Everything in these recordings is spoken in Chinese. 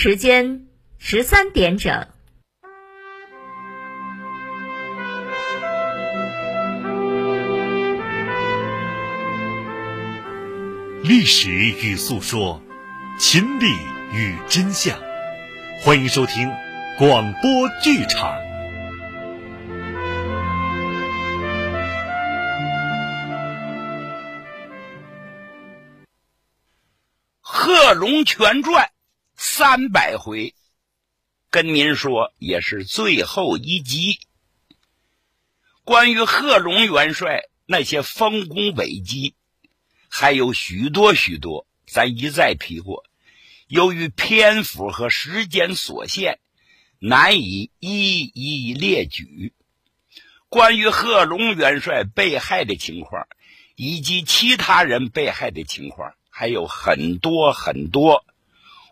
时间十三点整。历史与诉说，秦理与真相，欢迎收听广播剧场。《贺龙全传》三百回，跟您说也是最后一集。关于贺龙元帅那些丰功伟绩，还有许多许多，咱一再提过。由于篇幅和时间所限，难以一一列举。关于贺龙元帅被害的情况，以及其他人被害的情况，还有很多很多，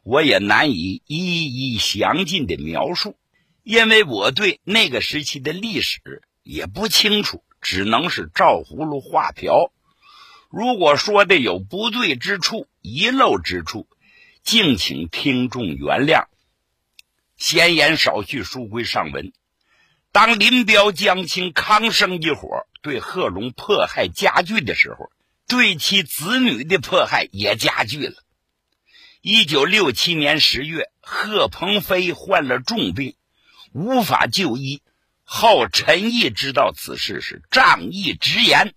我也难以一一详尽的描述，因为我对那个时期的历史也不清楚，只能是照葫芦画瓢。如果说的有不对之处、遗漏之处，敬请听众原谅。闲言少叙，书归上文。当林彪、江青、康生一伙对贺龙迫害加剧的时候，对其子女的迫害也加剧了。一九六七年十月，贺鹏飞患了重病，无法就医。后陈毅知道此事，是仗义直言。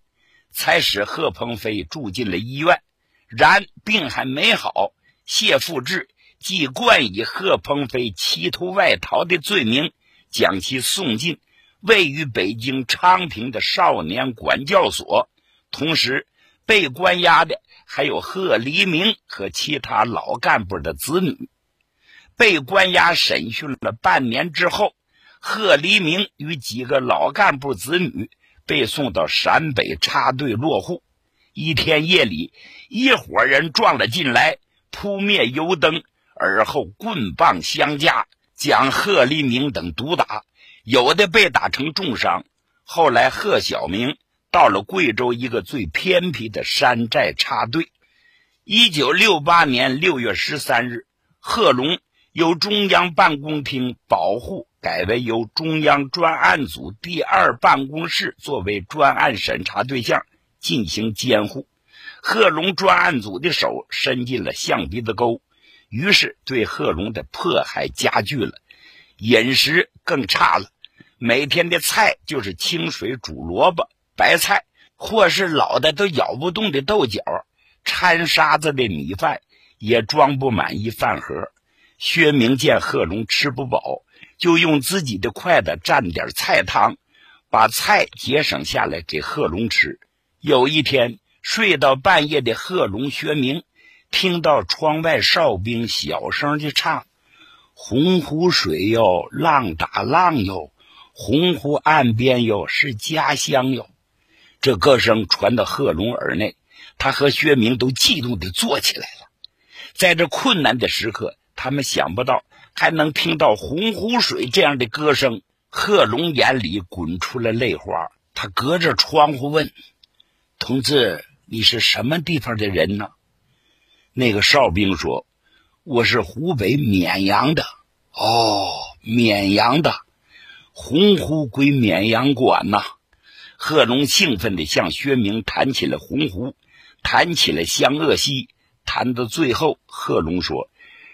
才使贺鹏飞住进了医院，然病还没好。谢富治即冠以贺鹏飞企图外逃的罪名，将其送进位于北京昌平的少年管教所。同时，被关押的还有贺黎明和其他老干部的子女。被关押审讯了半年之后，贺黎明与几个老干部子女。被送到陕北插队落户。一天夜里，一伙人撞了进来，扑灭油灯，而后棍棒相加，将贺黎明等毒打，有的被打成重伤。后来，贺小明到了贵州一个最偏僻的山寨插队。一九六八年六月十三日，贺龙由中央办公厅保护。改为由中央专案组第二办公室作为专案审查对象进行监护，贺龙专案组的手伸进了象鼻子沟，于是对贺龙的迫害加剧了，饮食更差了，每天的菜就是清水煮萝卜、白菜，或是老的都咬不动的豆角，掺沙子的米饭也装不满一饭盒。薛明见贺龙吃不饱。就用自己的筷子蘸点菜汤，把菜节省下来给贺龙吃。有一天睡到半夜的贺龙、薛明听到窗外哨兵小声的唱：“洪湖水哟，浪打浪哟，洪湖岸边哟是家乡哟。”这歌声传到贺龙耳内，他和薛明都激动的坐起来了。在这困难的时刻，他们想不到。还能听到洪湖水这样的歌声，贺龙眼里滚出了泪花。他隔着窗户问：“同志，你是什么地方的人呢？”那个哨兵说：“我是湖北绵阳的。”哦，绵阳的，洪湖归绵阳管呐。贺龙兴奋地向薛明谈起了洪湖，谈起了湘鄂西。谈到最后，贺龙说。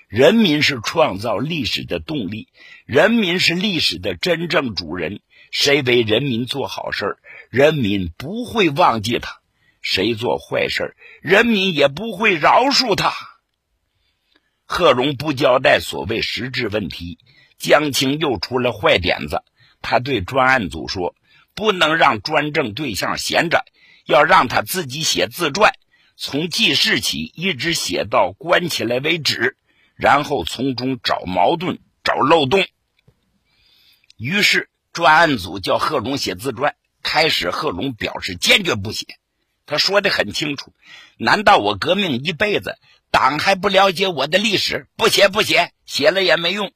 人民是创造历史的动力，人民是历史的真正主人。谁为人民做好事人民不会忘记他；谁做坏事人民也不会饶恕他。贺龙不交代所谓实质问题，江青又出了坏点子。他对专案组说：“不能让专政对象闲着，要让他自己写自传，从记事起，一直写到关起来为止。”然后从中找矛盾、找漏洞。于是专案组叫贺龙写自传，开始，贺龙表示坚决不写。他说的很清楚：难道我革命一辈子，党还不了解我的历史？不写不写，写了也没用。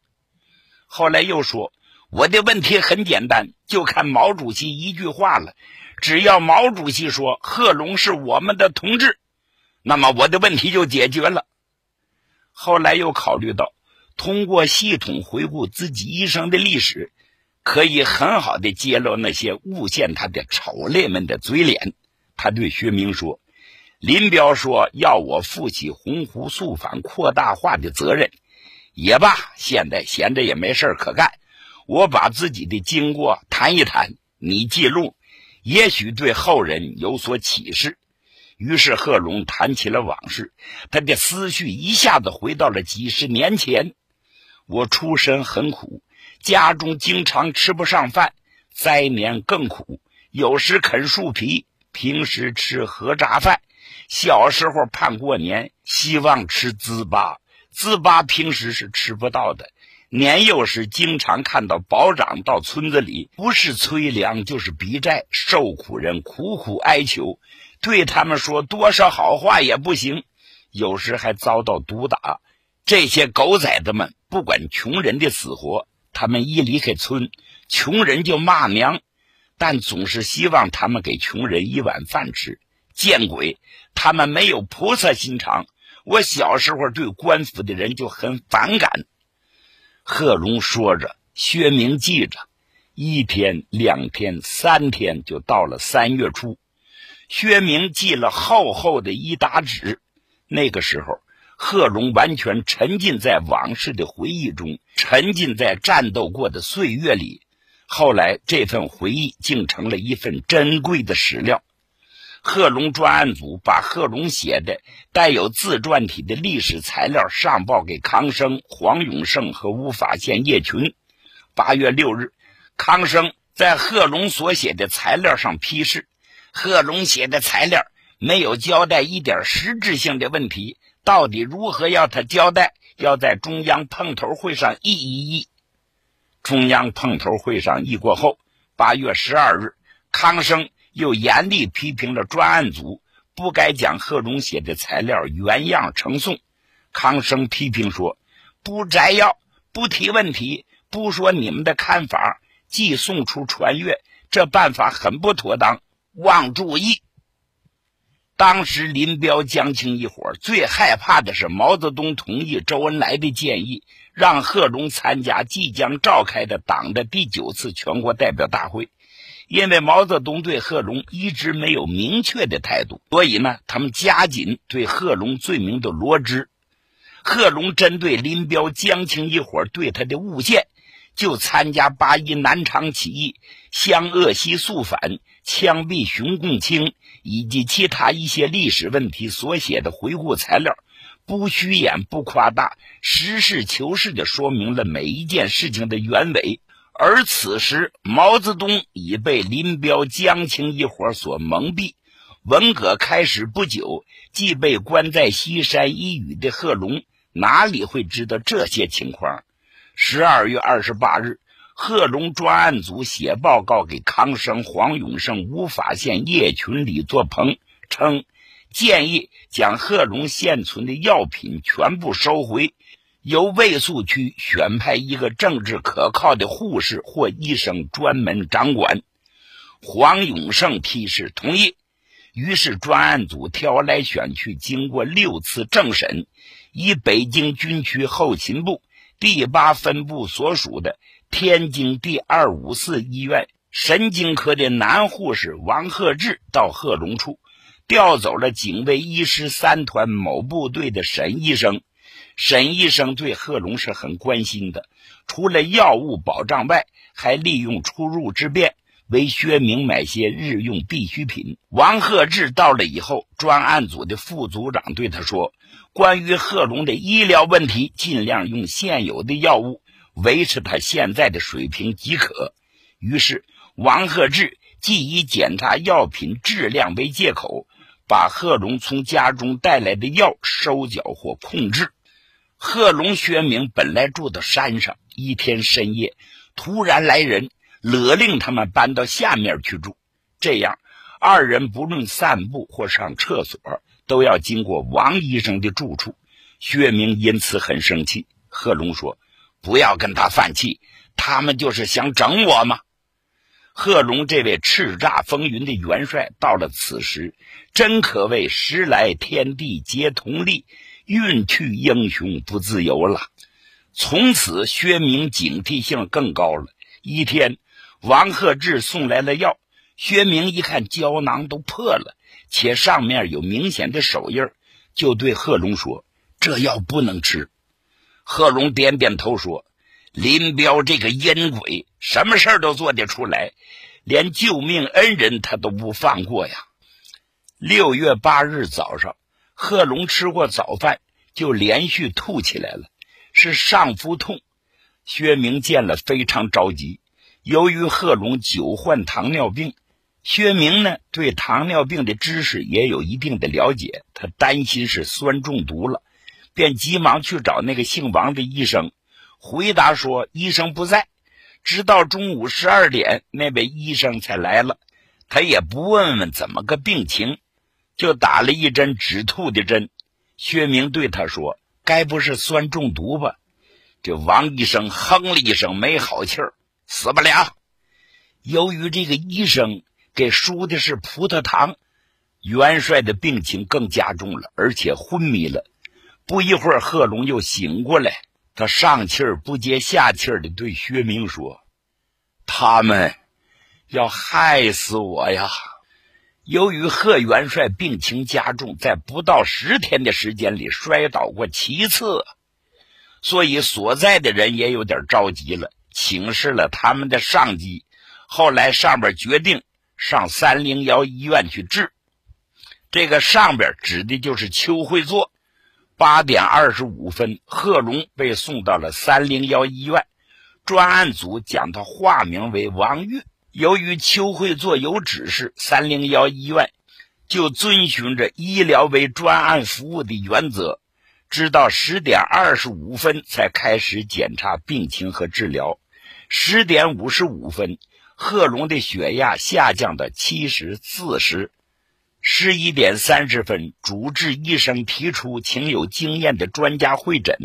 后来又说：我的问题很简单，就看毛主席一句话了。只要毛主席说贺龙是我们的同志，那么我的问题就解决了。后来又考虑到，通过系统回顾自己一生的历史。可以很好的揭露那些诬陷他的丑类们的嘴脸。他对薛明说：“林彪说要我负起洪湖肃反扩大化的责任，也罢，现在闲着也没事可干，我把自己的经过谈一谈，你记录，也许对后人有所启示。”于是贺龙谈起了往事，他的思绪一下子回到了几十年前。我出身很苦。家中经常吃不上饭，灾年更苦，有时啃树皮，平时吃河渣饭。小时候盼过年，希望吃糍粑，糍粑平时是吃不到的。年幼时经常看到保长到村子里，不是催粮就是逼债，受苦人苦苦哀求，对他们说多少好话也不行，有时还遭到毒打。这些狗崽子们不管穷人的死活。他们一离开村，穷人就骂娘，但总是希望他们给穷人一碗饭吃。见鬼！他们没有菩萨心肠。我小时候对官府的人就很反感。贺龙说着，薛明记着，一天、两天、三天，就到了三月初。薛明记了厚厚的一沓纸。那个时候。贺龙完全沉浸在往事的回忆中，沉浸在战斗过的岁月里。后来，这份回忆竟成了一份珍贵的史料。贺龙专案组把贺龙写的带有自传体的历史材料上报给康生、黄永胜和乌法县叶群。八月六日，康生在贺龙所写的材料上批示：贺龙写的材料没有交代一点实质性的问题。到底如何要他交代？要在中央碰头会上议一议。中央碰头会上议过后，八月十二日，康生又严厉批评了专案组，不该将贺龙写的材料原样呈送。康生批评说：“不摘要，不提问题，不说你们的看法，即送出传阅，这办法很不妥当，望注意。”当时林彪、江青一伙最害怕的是毛泽东同意周恩来的建议，让贺龙参加即将召开的党的第九次全国代表大会。因为毛泽东对贺龙一直没有明确的态度，所以呢，他们加紧对贺龙罪名的罗织。贺龙针对林彪、江青一伙对他的诬陷。就参加八一南昌起义、湘鄂西肃反、枪毙熊共清以及其他一些历史问题所写的回顾材料，不虚演、不夸大，实事求是地说明了每一件事情的原委。而此时，毛泽东已被林彪、江青一伙所蒙蔽。文革开始不久，即被关在西山一隅的贺龙，哪里会知道这些情况？十二月二十八日，贺龙专案组写报告给康生、黄永胜、吴法宪叶群、李作鹏，称建议将贺龙现存的药品全部收回，由卫戍区选派一个政治可靠的护士或医生专门掌管。黄永胜批示同意，于是专案组挑来选去，经过六次政审，以北京军区后勤部。第八分部所属的天津第二五四医院神经科的男护士王鹤志到贺龙处，调走了警卫医师三团某部队的沈医生。沈医生对贺龙是很关心的，除了药物保障外，还利用出入之便为薛明买些日用必需品。王贺志到了以后，专案组的副组长对他说。关于贺龙的医疗问题，尽量用现有的药物维持他现在的水平即可。于是，王贺志既以检查药品质量为借口，把贺龙从家中带来的药收缴或控制。贺龙、薛明本来住到山上，一天深夜，突然来人勒令他们搬到下面去住。这样，二人不论散步或上厕所，都要经过王医生的住处。薛明因此很生气。贺龙说：“不要跟他犯气，他们就是想整我嘛。”贺龙这位叱咤风云的元帅，到了此时，真可谓时来天地皆同力，运去英雄不自由了。从此，薛明警惕性更高了。一天，王鹤志送来了药，薛明一看胶囊都破了，且上面有明显的手印就对贺龙说：“这药不能吃。”贺龙点点头说。林彪这个阴鬼，什么事儿都做得出来，连救命恩人他都不放过呀。六月八日早上，贺龙吃过早饭就连续吐起来了，是上腹痛。薛明见了非常着急。由于贺龙久患糖尿病，薛明呢对糖尿病的知识也有一定的了解，他担心是酸中毒了，便急忙去找那个姓王的医生。回答说：“医生不在，直到中午十二点，那位医生才来了。他也不问问怎么个病情，就打了一针止吐的针。”薛明对他说：“该不是酸中毒吧？”这王医生哼了一声，没好气儿，死不了。由于这个医生给输的是葡萄糖，元帅的病情更加重了，而且昏迷了。不一会儿，贺龙又醒过来。他上气儿不接下气儿的对薛明说：“他们要害死我呀！”由于贺元帅病情加重，在不到十天的时间里摔倒过七次，所以所在的人也有点着急了，请示了他们的上级。后来上边决定上三零幺医院去治。这个上边指的就是邱会作。八点二十五分，贺龙被送到了三零幺医院。专案组将他化名为王玉。由于邱会作有指示，三零幺医院就遵循着医疗为专案服务的原则，直到十点二十五分才开始检查病情和治疗。十点五十五分，贺龙的血压下降到七十四十。十一点三十分，主治医生提出请有经验的专家会诊，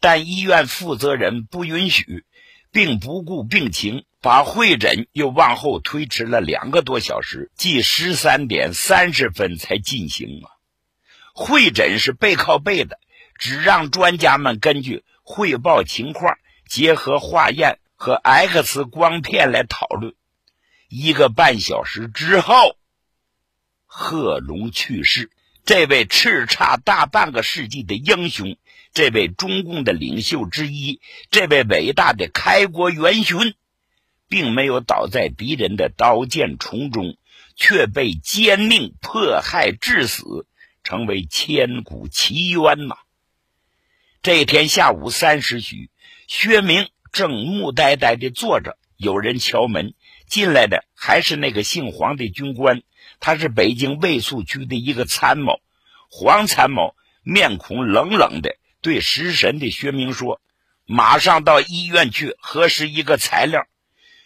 但医院负责人不允许，并不顾病情，把会诊又往后推迟了两个多小时，即十三点三十分才进行啊。会诊是背靠背的，只让专家们根据汇报情况，结合化验和 X 光片来讨论。一个半小时之后。贺龙去世，这位叱咤大半个世纪的英雄，这位中共的领袖之一，这位伟大的开国元勋，并没有倒在敌人的刀剑丛中，却被奸佞迫害致死，成为千古奇冤呐！这天下午三时许，薛明正木呆呆地坐着，有人敲门，进来的还是那个姓黄的军官。他是北京卫戍区的一个参谋，黄参谋面孔冷冷的对失神的薛明说：“马上到医院去核实一个材料。”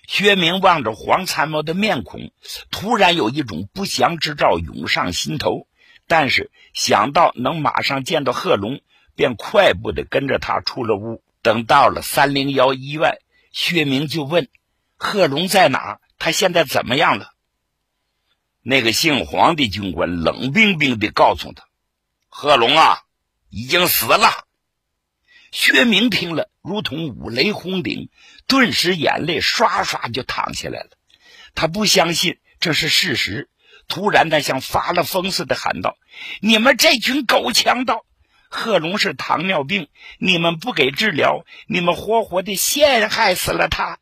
薛明望着黄参谋的面孔，突然有一种不祥之兆涌上心头。但是想到能马上见到贺龙，便快步的跟着他出了屋。等到了三零幺医院，薛明就问：“贺龙在哪？他现在怎么样了？”那个姓黄的军官冷冰冰的告诉他：“贺龙啊，已经死了。”薛明听了，如同五雷轰顶，顿时眼泪唰唰就淌下来了。他不相信这是事实，突然他像发了疯似的喊道：“你们这群狗强盗！贺龙是糖尿病，你们不给治疗，你们活活的陷害死了他！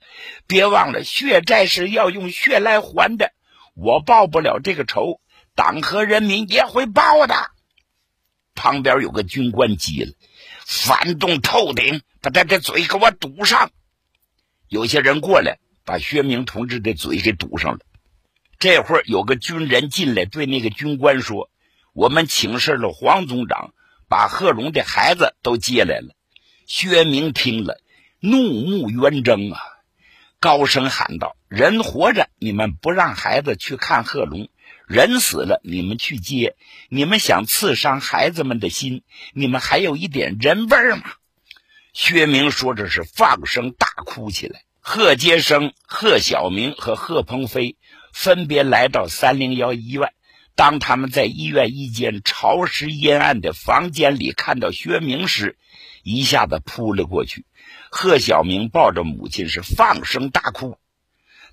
别忘了，血债是要用血来还的。”我报不了这个仇，党和人民也会报的。旁边有个军官急了：“反动透顶，把他的嘴给我堵上！”有些人过来，把薛明同志的嘴给堵上了。这会儿有个军人进来，对那个军官说：“我们请示了黄总长，把贺龙的孩子都接来了。”薛明听了，怒目圆睁啊！高声喊道：“人活着，你们不让孩子去看贺龙；人死了，你们去接。你们想刺伤孩子们的心，你们还有一点人味吗？”薛明说着，是放声大哭起来。贺杰生、贺小明和贺鹏飞分别来到三零幺医院。当他们在医院一间潮湿阴暗的房间里看到薛明时，一下子扑了过去。贺小明抱着母亲是放声大哭。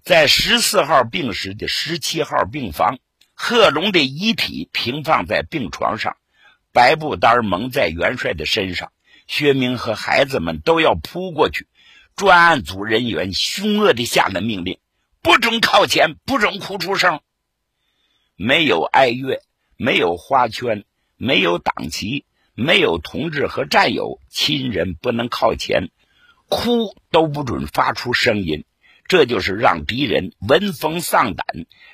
在十四号病室的十七号病房，贺龙的遗体平放在病床上，白布单蒙在元帅的身上。薛明和孩子们都要扑过去。专案组人员凶恶地下了命令：不准靠前，不准哭出声。没有哀乐，没有花圈，没有党旗，没有同志和战友，亲人不能靠前，哭都不准发出声音。这就是让敌人闻风丧胆，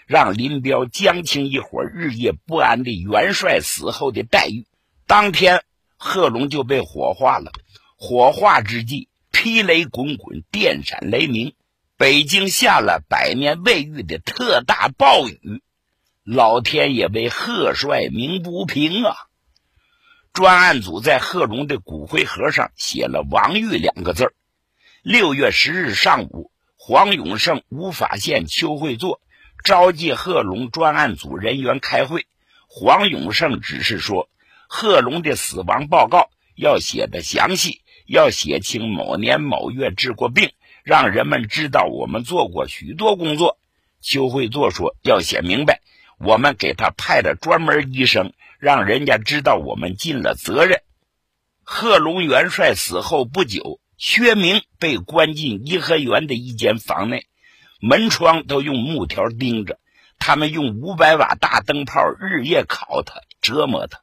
让林彪、江青一伙日夜不安的元帅死后的待遇。当天，贺龙就被火化了。火化之际。霹雷滚滚，电闪雷鸣，北京下了百年未遇的特大暴雨，老天爷为贺帅鸣不平啊！专案组在贺龙的骨灰盒上写了“王玉”两个字六月十日上午，黄永胜、吴法宪、邱会作召集贺龙专案组人员开会。黄永胜指示说，贺龙的死亡报告要写的详细。要写清某年某月治过病，让人们知道我们做过许多工作。邱会作说要写明白，我们给他派了专门医生，让人家知道我们尽了责任。贺龙元帅死后不久，薛明被关进颐和园的一间房内，门窗都用木条钉着，他们用五百瓦大灯泡日夜烤他，折磨他。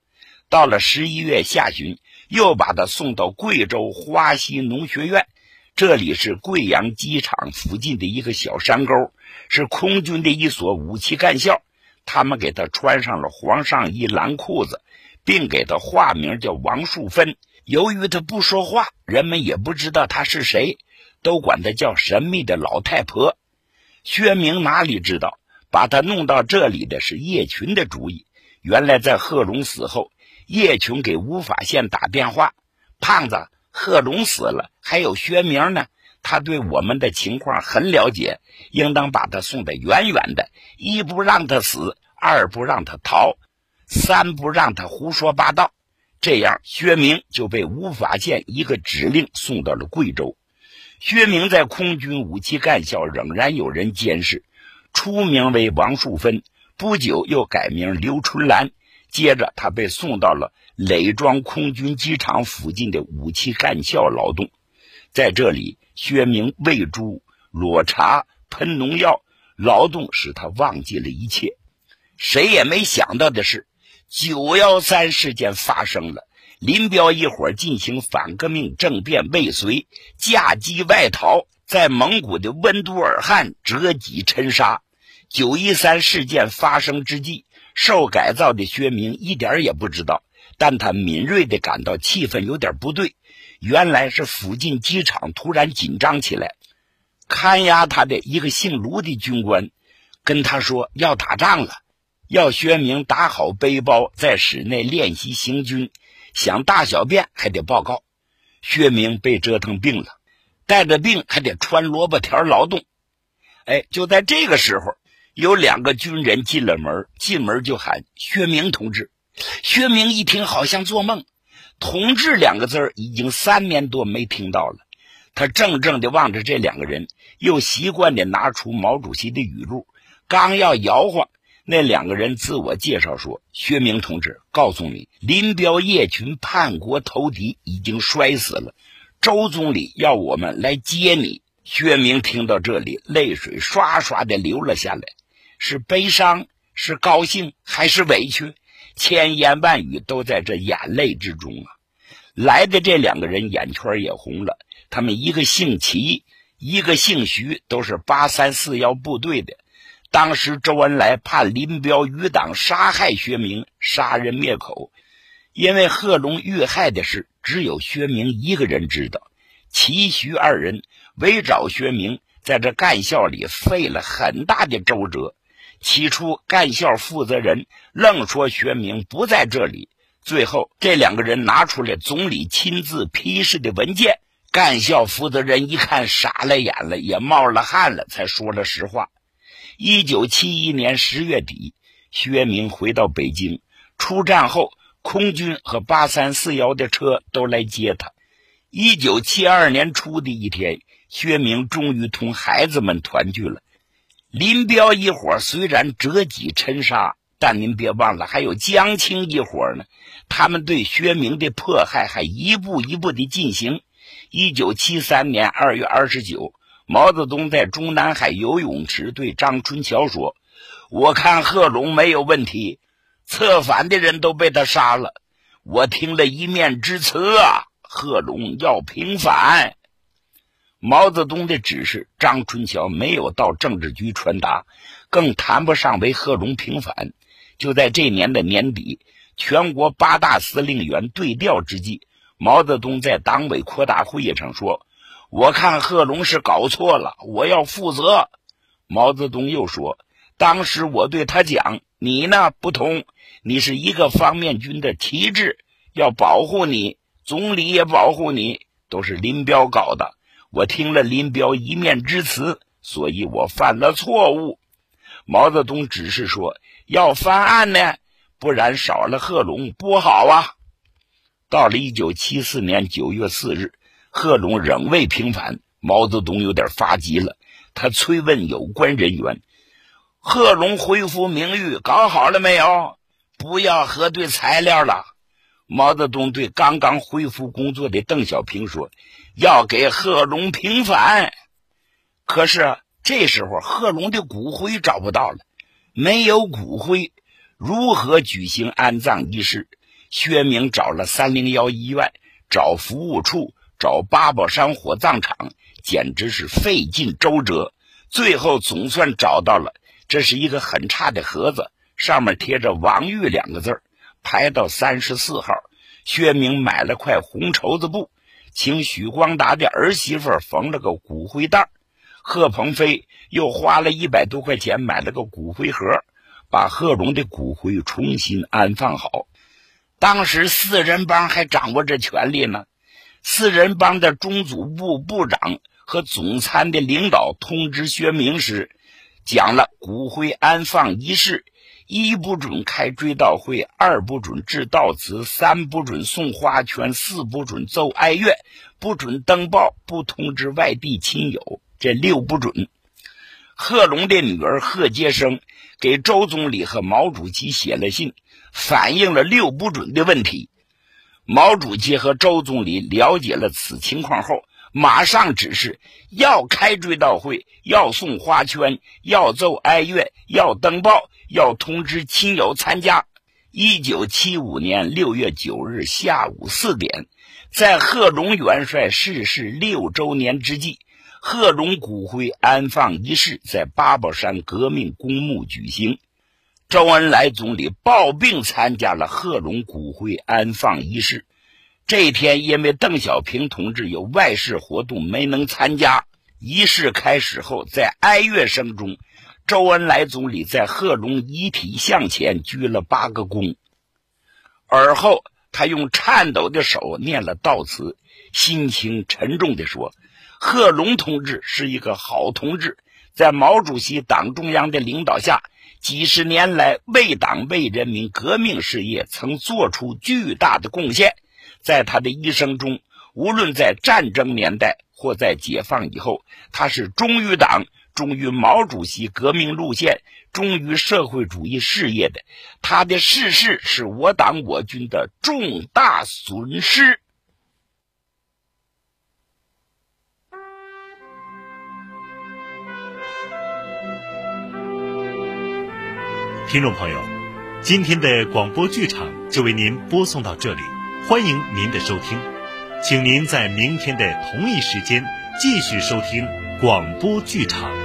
到了十一月下旬。又把他送到贵州花溪农学院，这里是贵阳机场附近的一个小山沟，是空军的一所武器干校。他们给他穿上了黄上衣、蓝裤子，并给他化名叫王树芬。由于他不说话，人们也不知道他是谁，都管他叫神秘的老太婆。薛明哪里知道，把他弄到这里的是叶群的主意。原来在贺龙死后。叶群给吴法宪打电话：“胖子，贺龙死了，还有薛明呢。他对我们的情况很了解，应当把他送得远远的。一不让他死，二不让他逃，三不让他胡说八道。这样，薛明就被吴法宪一个指令送到了贵州。薛明在空军武器干校仍然有人监视，出名为王树芬，不久又改名刘春兰。”接着，他被送到了累庄空军机场附近的武器干校劳动。在这里，薛明喂猪、裸茶、喷农药，劳动使他忘记了一切。谁也没想到的是，九幺三事件发生了，林彪一伙进行反革命政变未遂，驾机外逃，在蒙古的温都尔汗折戟沉沙。九一三事件发生之际。受改造的薛明一点也不知道，但他敏锐地感到气氛有点不对。原来是附近机场突然紧张起来，看押他的一个姓卢的军官跟他说要打仗了，要薛明打好背包，在室内练习行军，想大小便还得报告。薛明被折腾病了，带着病还得穿萝卜条劳动。哎，就在这个时候。有两个军人进了门，进门就喊薛明同志。薛明一听，好像做梦，“同志”两个字已经三年多没听到了。他怔怔地望着这两个人，又习惯地拿出毛主席的语录，刚要摇晃，那两个人自我介绍说：“薛明同志，告诉你，林彪、叶群叛国投敌，已经摔死了。周总理要我们来接你。”薛明听到这里，泪水刷刷地流了下来。是悲伤，是高兴，还是委屈？千言万语都在这眼泪之中啊！来的这两个人眼圈也红了。他们一个姓齐，一个姓徐，都是八三四幺部队的。当时周恩来判林彪余党杀害薛明，杀人灭口。因为贺龙遇害的事，只有薛明一个人知道。齐徐二人围找薛明，在这干校里费了很大的周折。起初，干校负责人愣说薛明不在这里。最后，这两个人拿出了总理亲自批示的文件。干校负责人一看，傻了眼了，也冒了汗了，才说了实话。一九七一年十月底，薛明回到北京。出站后，空军和八三四幺的车都来接他。一九七二年初的一天，薛明终于同孩子们团聚了。林彪一伙虽然折戟沉沙，但您别忘了，还有江青一伙呢。他们对薛明的迫害还一步一步的进行。一九七三年二月二十九，毛泽东在中南海游泳池对张春桥说：“我看贺龙没有问题，策反的人都被他杀了。我听了一面之词啊，贺龙要平反。”毛泽东的指示，张春桥没有到政治局传达，更谈不上为贺龙平反。就在这年的年底，全国八大司令员对调之际。毛泽东在党委扩大会议上说：“我看贺龙是搞错了，我要负责。”毛泽东又说：“当时我对他讲，你呢不同，你是一个方面军的旗帜，要保护你，总理也保护你，都是林彪搞的。我听了林彪一面之词，所以我犯了错误。”毛泽东只是说：“要翻案呢，不然少了贺龙不好啊。”到了一九七四年九月四日，贺龙仍未平反，毛泽东有点发急了。他催问有关人员：“贺龙恢复名誉搞好了没有？不要核对材料了。”毛泽东对刚刚恢复工作的邓小平说：“要给贺龙平反。”可是这时候，贺龙的骨灰找不到了，没有骨灰，如何举行安葬仪式？薛明找了三零幺医院，找服务处，找八宝山火葬场，简直是费尽周折。最后总算找到了，这是一个很差的盒子，上面贴着“王玉”两个字排到三十四号。薛明买了块红绸子布，请许光达的儿媳妇缝了个骨灰袋贺鹏飞又花了一百多块钱买了个骨灰盒，把贺龙的骨灰重新安放好。当时四人帮还掌握着权力呢。四人帮的中组部部长和总参的领导通知薛明时，讲了骨灰安放仪式：一不准开追悼会，二不准致悼词，三不准送花圈，四不准奏哀乐，不准登报，不通知外地亲友。这六不准。贺龙的女儿贺杰生给周总理和毛主席写了信。反映了六不准的问题。毛主席和周总理了解了此情况后，马上指示要开追悼会，要送花圈，要奏哀乐，要登报，要通知亲友参加。一九七五年六月九日下午四点，在贺龙元帅逝世六周年之际，贺龙骨灰安放仪式在八宝山革命公墓举行。周恩来总理抱病参加了贺龙骨灰安放仪式。这一天，因为邓小平同志有外事活动没能参加。仪式开始后，在哀乐声中，周恩来总理在贺龙遗体向前鞠了八个躬。而后，他用颤抖的手念了悼词，心情沉重地说：“贺龙同志是一个好同志，在毛主席党中央的领导下。”几十年来，为党为人民革命事业曾做出巨大的贡献。在他的一生中，无论在战争年代或在解放以后，他是忠于党、忠于毛主席革命路线、忠于社会主义事业的。他的逝世是我党我军的重大损失。听众朋友，今天的广播剧场就为您播送到这里，欢迎您的收听，请您在明天的同一时间继续收听广播剧场。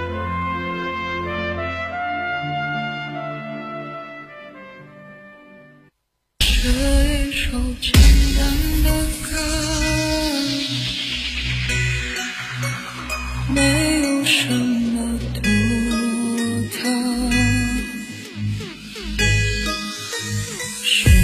you.